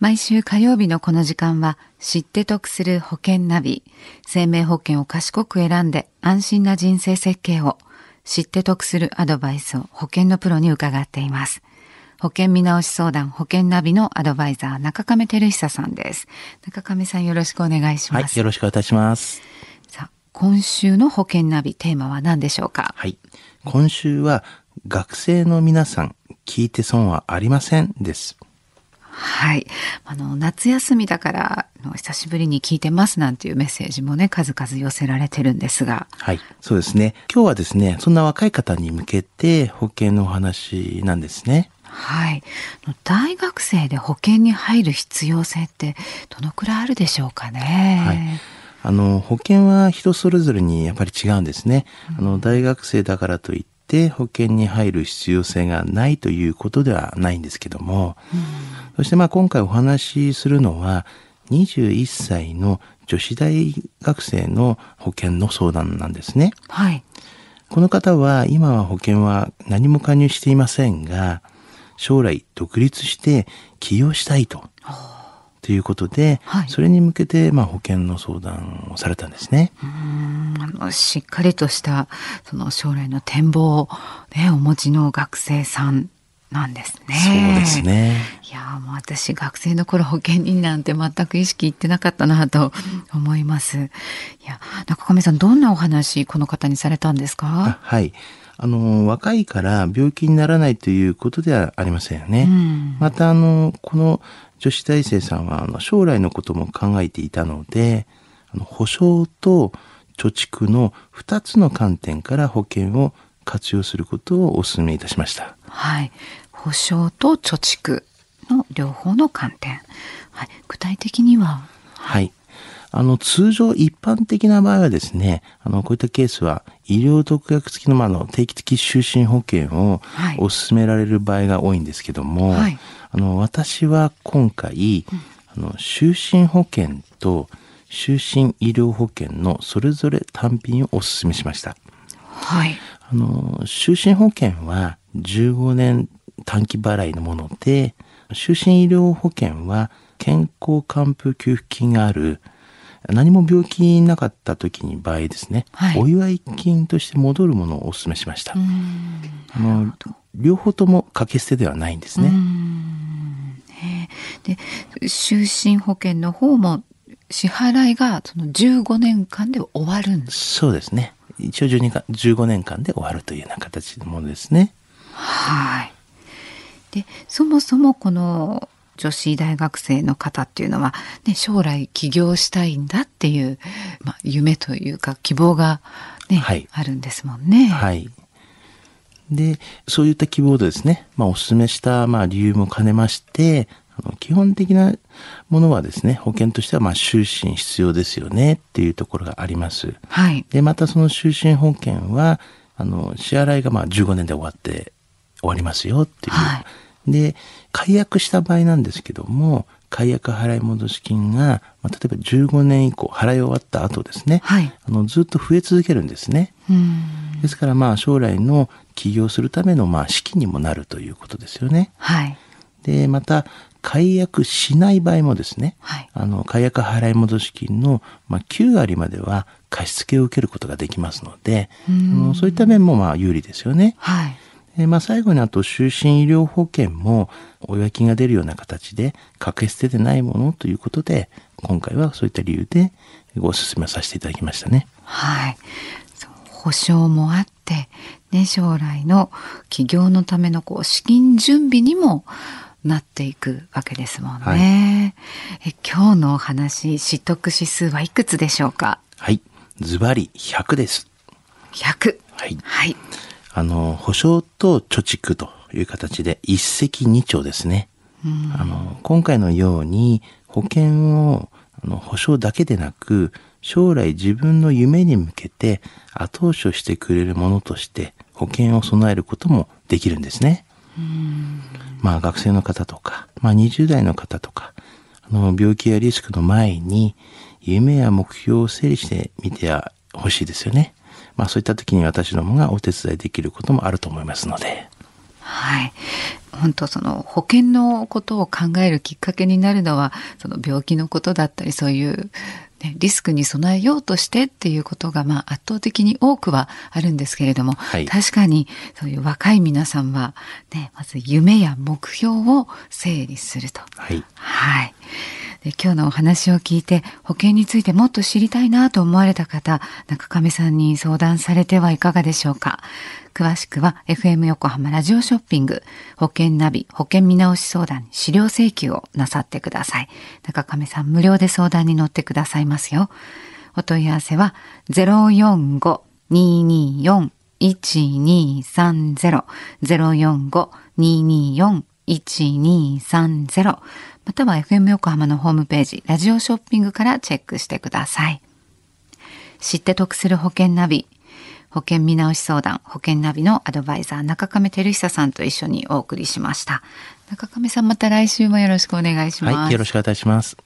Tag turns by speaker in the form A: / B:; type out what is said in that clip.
A: 毎週火曜日のこの時間は知って得する保険ナビ。生命保険を賢く選んで安心な人生設計を知って得するアドバイスを保険のプロに伺っています。保険見直し相談保険ナビのアドバイザー中亀照久さんです。中亀さんよろしくお願いします。は
B: い、よろしくお願いいたします。
A: さあ、今週の保険ナビテーマは何でしょうか？
B: はい。今週は学生の皆さん聞いて損はありませんです。
A: はい。あの、夏休みだから、久しぶりに聞いてますなんていうメッセージもね、数々寄せられてるんですが。
B: はい。そうですね。今日はですね、そんな若い方に向けて保険のお話なんですね。
A: はい。大学生で保険に入る必要性ってどのくらいあるでしょうかね？はい。
B: あの、保険は人それぞれにやっぱり違うんですね。あの、大学生だからといって、て保険に入る必要性がないということではないんですけども、うん、そしてまあ今回お話しするのは21歳の女子大学生の保険の相談なんですね。
A: はい。
B: この方は今は保険は何も加入していませんが、将来独立して起業したいと。ということで、はい、それに向けて、まあ、保険の相談をされたんですね。
A: うんしっかりとしたその将来の展望を、ね、お持ちの学生さんなんですね。
B: そうですね。
A: いやもう私学生の頃保険になんて全く意識いってなかったなと思います。いや中上さんどんなお話この方にされたんですか？
B: はい。あの若いから病気にならないということではありませんよね。うん、またあのこの女子大生さんはあの将来のことも考えていたので、あの保証と貯蓄の2つの観点から保険を活用することをお勧めいたしました。
A: はい。保証と貯蓄の両方の観点。はい。具体的には？
B: はい。あの、通常一般的な場合はですね、あの、こういったケースは医療特約付きの、まあ、の定期的就寝保険をお勧められる場合が多いんですけども、はい、あの、私は今回、あの、就寝保険と就寝医療保険のそれぞれ単品をお勧めしました。
A: はい。
B: あの、就寝保険は15年短期払いのもので、就寝医療保険は健康還付給付金がある何も病気なかった時に場合ですね、はい、お祝い金として戻るものをお勧めしました。あの両方とも掛け捨てではないんですね。
A: で就寝保険の方も支払いがその15年間で終わるんです
B: そうですね。一応12か15年間で終わるというような形のものですね。
A: はい。でそもそもこの女子大学生の方っていうのは、ね、将来起業したいんだっていう、まあ、夢というか希望がね、はい、あるんですもんね。
B: はい。で、そういった希望でですね、まあ、お勧めした、まあ、理由も兼ねまして、基本的なものはですね、保険としては、まあ、就寝必要ですよねっていうところがあります。
A: はい。
B: で、またその就寝保険は、あの、支払いがまあ15年で終わって終わりますよっていう。はい、で、解約した場合なんですけども、解約払い戻し金が、まあ、例えば15年以降払い終わった後ですね、はい、あのずっと増え続けるんですね。ですからまあ将来の起業するためのまあ資金にもなるということですよね。
A: はい、
B: でまた解約しない場合もですね、はい、あの解約払い戻し金のまあ9割までは貸付を受けることができますので、あのそういった面もまあ有利ですよね。
A: はい
B: えまあ、最後にあと就寝医療保険もお祝い金が出るような形で掛け捨てでないものということで今回はそういった理由でご勧めさせていただきましたね。
A: はい保証もあって、ね、将来の起業のためのこう資金準備にもなっていくわけですもんね。はい、え今日のお話、取得指数はいくつでしょうか？
B: はい。ズバリ100です。
A: 100。
B: はい。
A: はい。
B: あの、保証と貯蓄という形で一石二鳥ですね。あの、今回のように保険をあの保証だけでなく、将来自分の夢に向けて後押しをしてくれるものとして保険を備えることもできるんですね。まあ学生の方とか、まあ20代の方とか、あの病気やリスクの前に夢や目標を整理してみてほしいですよね。まあそういった時に私どもがお手伝いできることもあると思いますので。
A: はい。本当その保険のことを考えるきっかけになるのはその病気のことだったりそういうね、リスクに備えようとしてっていうことが、まあ、圧倒的に多くはあるんですけれども、はい、確かにそういう若い皆さんは、ね、まず夢や目標を整理すると。
B: はい。
A: はい。で今日のお話を聞いて保険についてもっと知りたいなと思われた方、中亀さんに相談されてはいかがでしょうか。詳しくは FM 横浜ラジオショッピング保険ナビ保険見直し相談資料請求をなさってください。中亀さん無料で相談に乗ってくださいますよ。お問い合わせは045-224-1230 045-224-1230または FM 横浜のホームページ、ラジオショッピングからチェックしてください。知って得する保険ナビ。保険見直し相談、保険ナビのアドバイザー、中亀照久さんと一緒にお送りしました。中亀さん、また来週もよろしくお願いします。
B: はい、よろしくお願いします。